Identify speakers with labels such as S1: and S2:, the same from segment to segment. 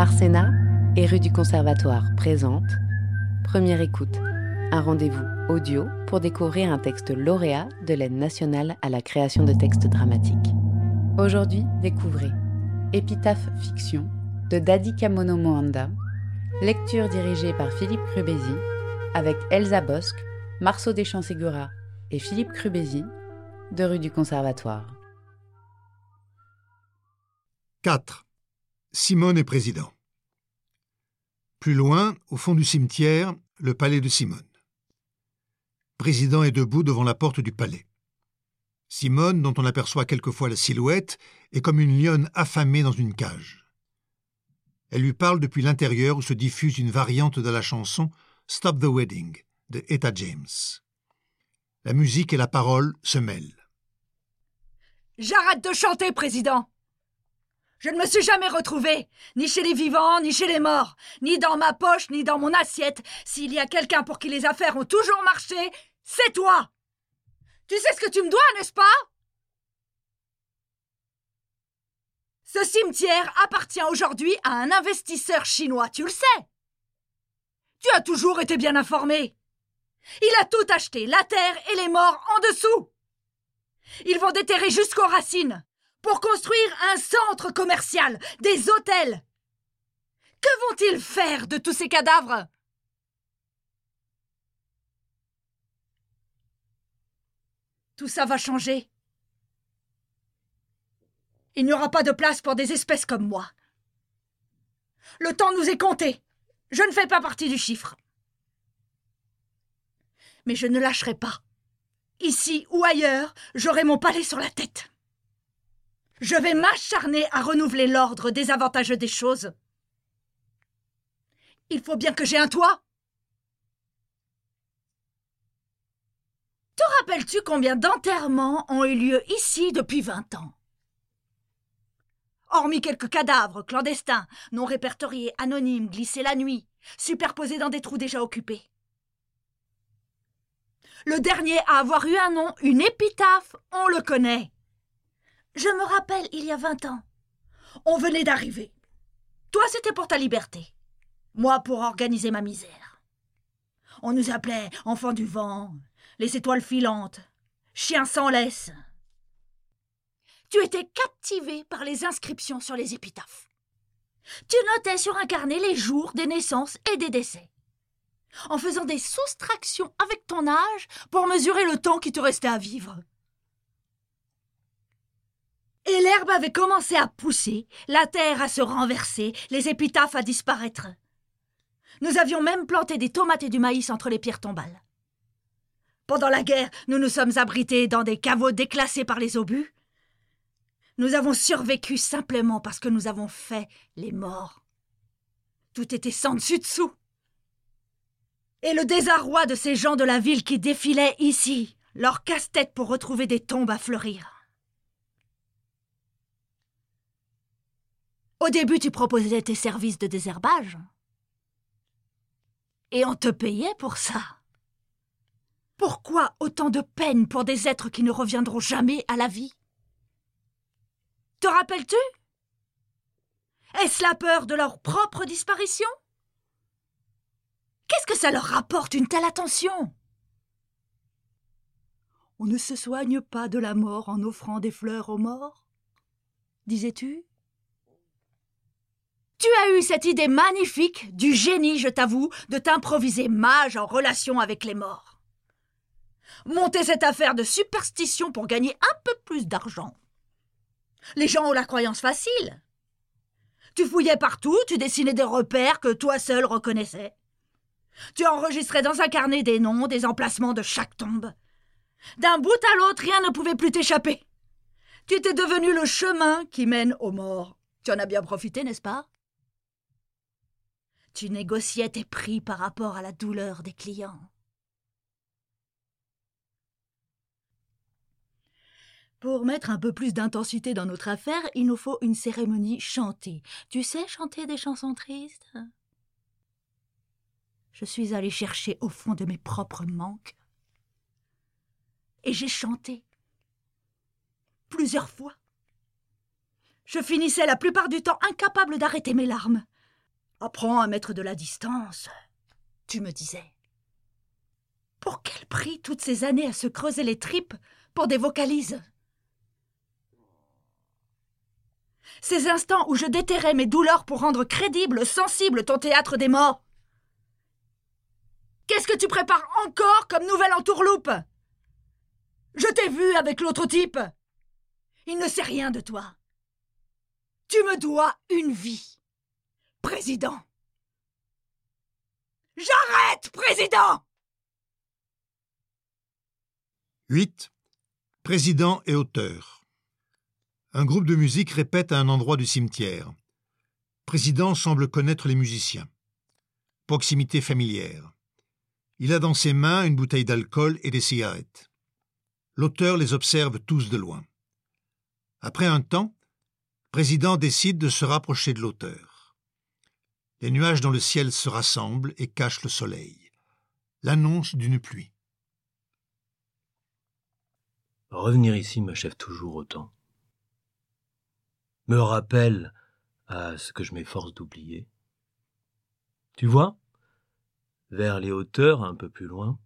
S1: Arsena et rue du Conservatoire présente Première écoute, un rendez-vous audio pour découvrir un texte lauréat de l'aide nationale à la création de textes dramatiques. Aujourd'hui, découvrez Épitaphe fiction de Dadi Kamono Moanda, lecture dirigée par Philippe Crubézy, avec Elsa Bosque, Marceau Deschamps-Ségura et Philippe Crubézy, de rue du Conservatoire.
S2: 4. Simone est président. Plus loin, au fond du cimetière, le palais de Simone. Président est debout devant la porte du palais. Simone, dont on aperçoit quelquefois la silhouette, est comme une lionne affamée dans une cage. Elle lui parle depuis l'intérieur où se diffuse une variante de la chanson Stop the Wedding de Etta James. La musique et la parole se mêlent.
S3: J'arrête de chanter, président. Je ne me suis jamais retrouvé, ni chez les vivants, ni chez les morts, ni dans ma poche, ni dans mon assiette. S'il y a quelqu'un pour qui les affaires ont toujours marché, c'est toi. Tu sais ce que tu me dois, n'est-ce pas? Ce cimetière appartient aujourd'hui à un investisseur chinois, tu le sais. Tu as toujours été bien informé. Il a tout acheté, la terre et les morts en dessous. Ils vont déterrer jusqu'aux racines pour construire un centre commercial, des hôtels. Que vont-ils faire de tous ces cadavres? Tout ça va changer. Il n'y aura pas de place pour des espèces comme moi. Le temps nous est compté. Je ne fais pas partie du chiffre. Mais je ne lâcherai pas. Ici ou ailleurs, j'aurai mon palais sur la tête. Je vais m'acharner à renouveler l'ordre désavantageux des choses. Il faut bien que j'ai un toit. Te rappelles-tu combien d'enterrements ont eu lieu ici depuis vingt ans? Hormis quelques cadavres clandestins, non répertoriés, anonymes, glissés la nuit, superposés dans des trous déjà occupés. Le dernier à avoir eu un nom, une épitaphe, on le connaît. Je me rappelle, il y a vingt ans. On venait d'arriver. Toi, c'était pour ta liberté. Moi, pour organiser ma misère. On nous appelait enfants du vent, les étoiles filantes, chiens sans laisse. Tu étais captivé par les inscriptions sur les épitaphes. Tu notais sur un carnet les jours des naissances et des décès, en faisant des soustractions avec ton âge pour mesurer le temps qui te restait à vivre. Et l'herbe avait commencé à pousser, la terre à se renverser, les épitaphes à disparaître. Nous avions même planté des tomates et du maïs entre les pierres tombales. Pendant la guerre, nous nous sommes abrités dans des caveaux déclassés par les obus. Nous avons survécu simplement parce que nous avons fait les morts. Tout était sans dessus dessous. Et le désarroi de ces gens de la ville qui défilaient ici, leur casse-tête pour retrouver des tombes à fleurir. Au début, tu proposais tes services de désherbage. Et on te payait pour ça. Pourquoi autant de peine pour des êtres qui ne reviendront jamais à la vie? Te rappelles-tu? Est-ce la peur de leur propre disparition? Qu'est-ce que ça leur rapporte une telle attention? On ne se soigne pas de la mort en offrant des fleurs aux morts disais-tu? Tu as eu cette idée magnifique, du génie, je t'avoue, de t'improviser mage en relation avec les morts. Monter cette affaire de superstition pour gagner un peu plus d'argent. Les gens ont la croyance facile. Tu fouillais partout, tu dessinais des repères que toi seul reconnaissais. Tu enregistrais dans un carnet des noms, des emplacements de chaque tombe. D'un bout à l'autre, rien ne pouvait plus t'échapper. Tu étais devenu le chemin qui mène aux morts. Tu en as bien profité, n'est-ce pas? Tu négociais tes prix par rapport à la douleur des clients. Pour mettre un peu plus d'intensité dans notre affaire, il nous faut une cérémonie chantée. Tu sais chanter des chansons tristes? Je suis allée chercher au fond de mes propres manques. Et j'ai chanté. Plusieurs fois. Je finissais la plupart du temps incapable d'arrêter mes larmes Apprends à mettre de la distance, tu me disais. Pour quel prix toutes ces années à se creuser les tripes pour des vocalises? Ces instants où je déterrais mes douleurs pour rendre crédible, sensible ton théâtre des morts Qu'est-ce que tu prépares encore comme nouvelle entourloupe? Je t'ai vu avec l'autre type. Il ne sait rien de toi. Tu me dois une vie. Président. J'arrête, président
S2: 8. Président et auteur. Un groupe de musique répète à un endroit du cimetière. Président semble connaître les musiciens. Proximité familière. Il a dans ses mains une bouteille d'alcool et des cigarettes. L'auteur les observe tous de loin. Après un temps, Président décide de se rapprocher de l'auteur. Les nuages dans le ciel se rassemblent et cachent le soleil. L'annonce d'une pluie.
S4: Revenir ici m'achève toujours autant. Me rappelle à ce que je m'efforce d'oublier. Tu vois, vers les hauteurs un peu plus loin,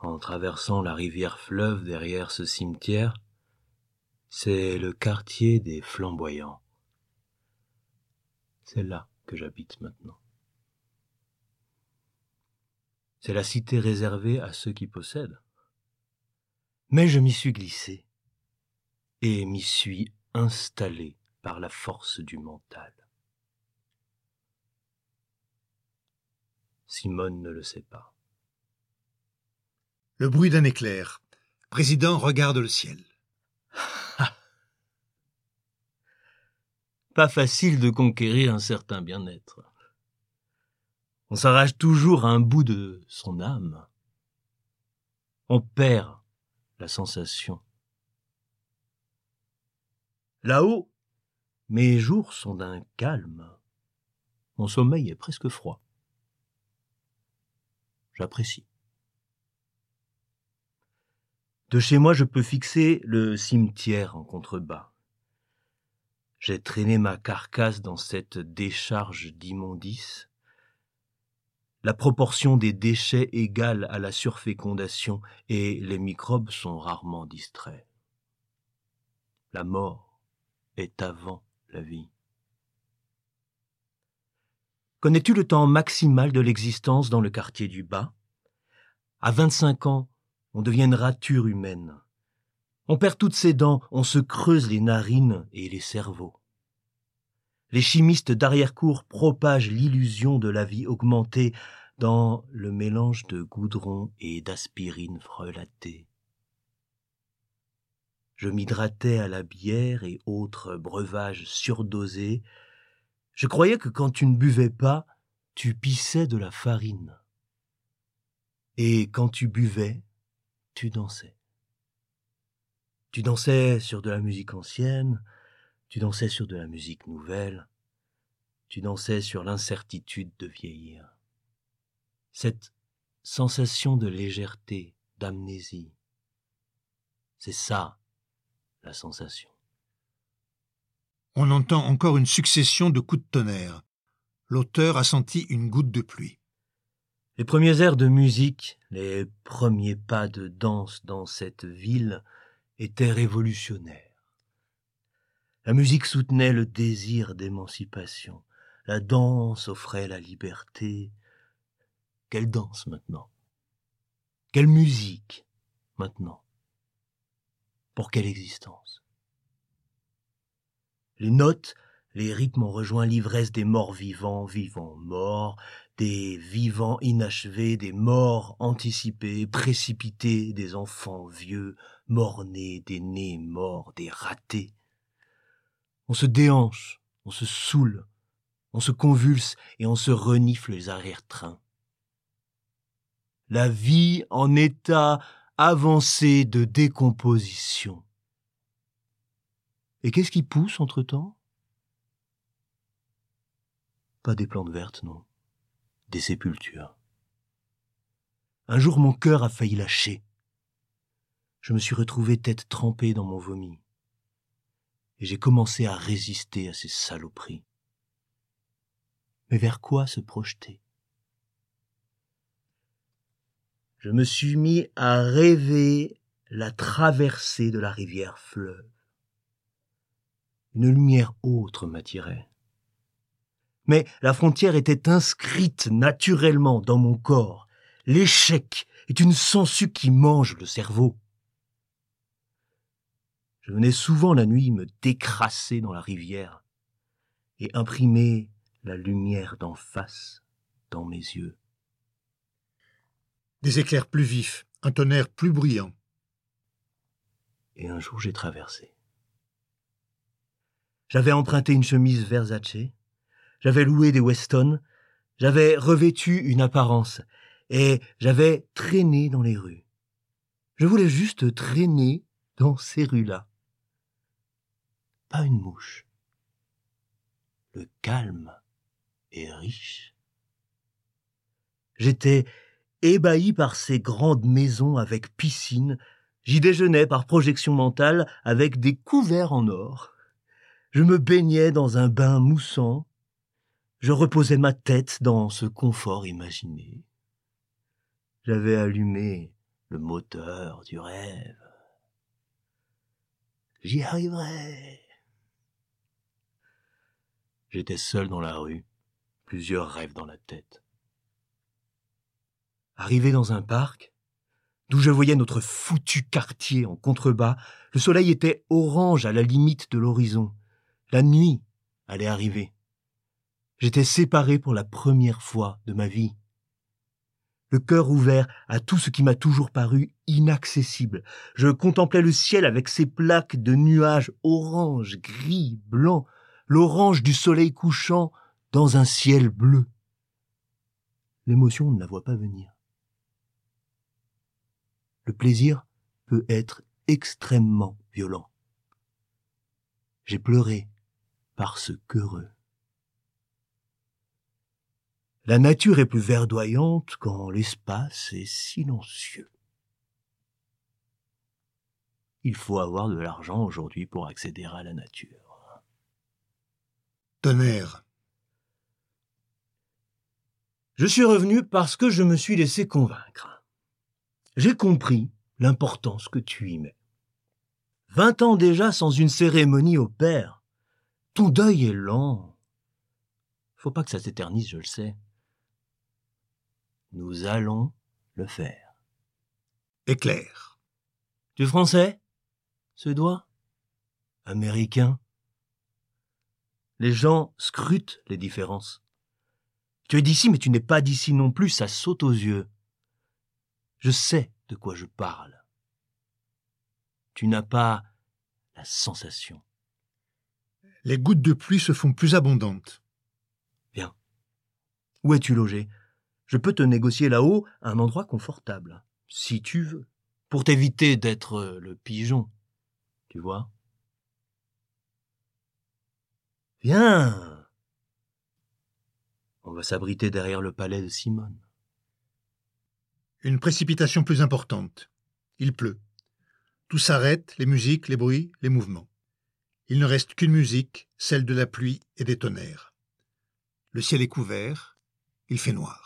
S4: en traversant la rivière fleuve derrière ce cimetière, c'est le quartier des flamboyants. C'est là que j'habite maintenant. C'est la cité réservée à ceux qui possèdent. Mais je m'y suis glissé et m'y suis installé par la force du mental. Simone ne le sait pas.
S2: Le bruit d'un éclair. Président regarde le ciel.
S4: Pas facile de conquérir un certain bien-être. On s'arrache toujours un bout de son âme. On perd la sensation. Là-haut, mes jours sont d'un calme. Mon sommeil est presque froid j'apprécie. De chez moi, je peux fixer le cimetière en contrebas. J'ai traîné ma carcasse dans cette décharge d'immondices. La proportion des déchets égale à la surfécondation et les microbes sont rarement distraits. La mort est avant la vie. Connais-tu le temps maximal de l'existence dans le quartier du bas? À 25 ans, on devient une rature humaine. On perd toutes ses dents, on se creuse les narines et les cerveaux. Les chimistes d'arrière-cour propagent l'illusion de la vie augmentée dans le mélange de goudron et d'aspirine frelatée. Je m'hydratais à la bière et autres breuvages surdosés je croyais que quand tu ne buvais pas, tu pissais de la farine. Et quand tu buvais, tu dansais. Tu dansais sur de la musique ancienne, tu dansais sur de la musique nouvelle, tu dansais sur l'incertitude de vieillir. Cette sensation de légèreté, d'amnésie, c'est ça la sensation.
S2: On entend encore une succession de coups de tonnerre. L'auteur a senti une goutte de pluie.
S4: Les premiers airs de musique, les premiers pas de danse dans cette ville étaient révolutionnaires. La musique soutenait le désir d'émancipation. La danse offrait la liberté. Quelle danse maintenant? Quelle musique maintenant? Pour quelle existence? Les notes, les rythmes ont rejoint l'ivresse des morts vivants, vivants morts, des vivants inachevés, des morts anticipés, précipités, des enfants vieux, morts-nés, des nés morts, des ratés. On se déhanche, on se saoule, on se convulse et on se renifle les arrière-trains. La vie en état avancé de décomposition. Et qu'est-ce qui pousse entre-temps? Pas des plantes vertes, non. Des sépultures. Un jour mon cœur a failli lâcher. Je me suis retrouvé tête trempée dans mon vomi. Et j'ai commencé à résister à ces saloperies. Mais vers quoi se projeter? Je me suis mis à rêver la traversée de la rivière fleuve. Une lumière autre m'attirait. Mais la frontière était inscrite naturellement dans mon corps. L'échec est une sangsue qui mange le cerveau. Je venais souvent la nuit me décrasser dans la rivière et imprimer la lumière d'en face dans mes yeux.
S2: Des éclairs plus vifs, un tonnerre plus bruyant.
S4: Et un jour j'ai traversé. J'avais emprunté une chemise Versace, j'avais loué des Weston, j'avais revêtu une apparence, et j'avais traîné dans les rues. Je voulais juste traîner dans ces rues-là. Pas une mouche. Le calme est riche. J'étais ébahi par ces grandes maisons avec piscine. J'y déjeunais par projection mentale avec des couverts en or. Je me baignais dans un bain moussant. Je reposais ma tête dans ce confort imaginé. J'avais allumé le moteur du rêve. J'y arriverai. J'étais seul dans la rue, plusieurs rêves dans la tête. Arrivé dans un parc, d'où je voyais notre foutu quartier en contrebas, le soleil était orange à la limite de l'horizon. La nuit allait arriver. J'étais séparé pour la première fois de ma vie. Le cœur ouvert à tout ce qui m'a toujours paru inaccessible. Je contemplais le ciel avec ses plaques de nuages orange, gris, blanc, l'orange du soleil couchant dans un ciel bleu. L'émotion ne la voit pas venir le plaisir peut être extrêmement violent. J'ai pleuré parce qu'heureux. La nature est plus verdoyante quand l'espace est silencieux. Il faut avoir de l'argent aujourd'hui pour accéder à la nature.
S2: Tonnerre.
S4: Je suis revenu parce que je me suis laissé convaincre. J'ai compris l'importance que tu y mets. Vingt ans déjà sans une cérémonie au père. Tout deuil est lent. Faut pas que ça s'éternise, je le sais. Nous allons le faire.
S2: Éclair.
S4: Tu es français Suédois Américain? Les gens scrutent les différences. Tu es d'ici, mais tu n'es pas d'ici non plus, ça saute aux yeux. Je sais de quoi je parle. Tu n'as pas la sensation.
S2: Les gouttes de pluie se font plus abondantes.
S4: Bien. Où es-tu logé? Je peux te négocier là-haut un endroit confortable, si tu veux, pour t'éviter d'être le pigeon. Tu vois Viens On va s'abriter derrière le palais de Simone.
S2: Une précipitation plus importante. Il pleut. Tout s'arrête, les musiques, les bruits, les mouvements. Il ne reste qu'une musique, celle de la pluie et des tonnerres. Le ciel est couvert, il fait noir.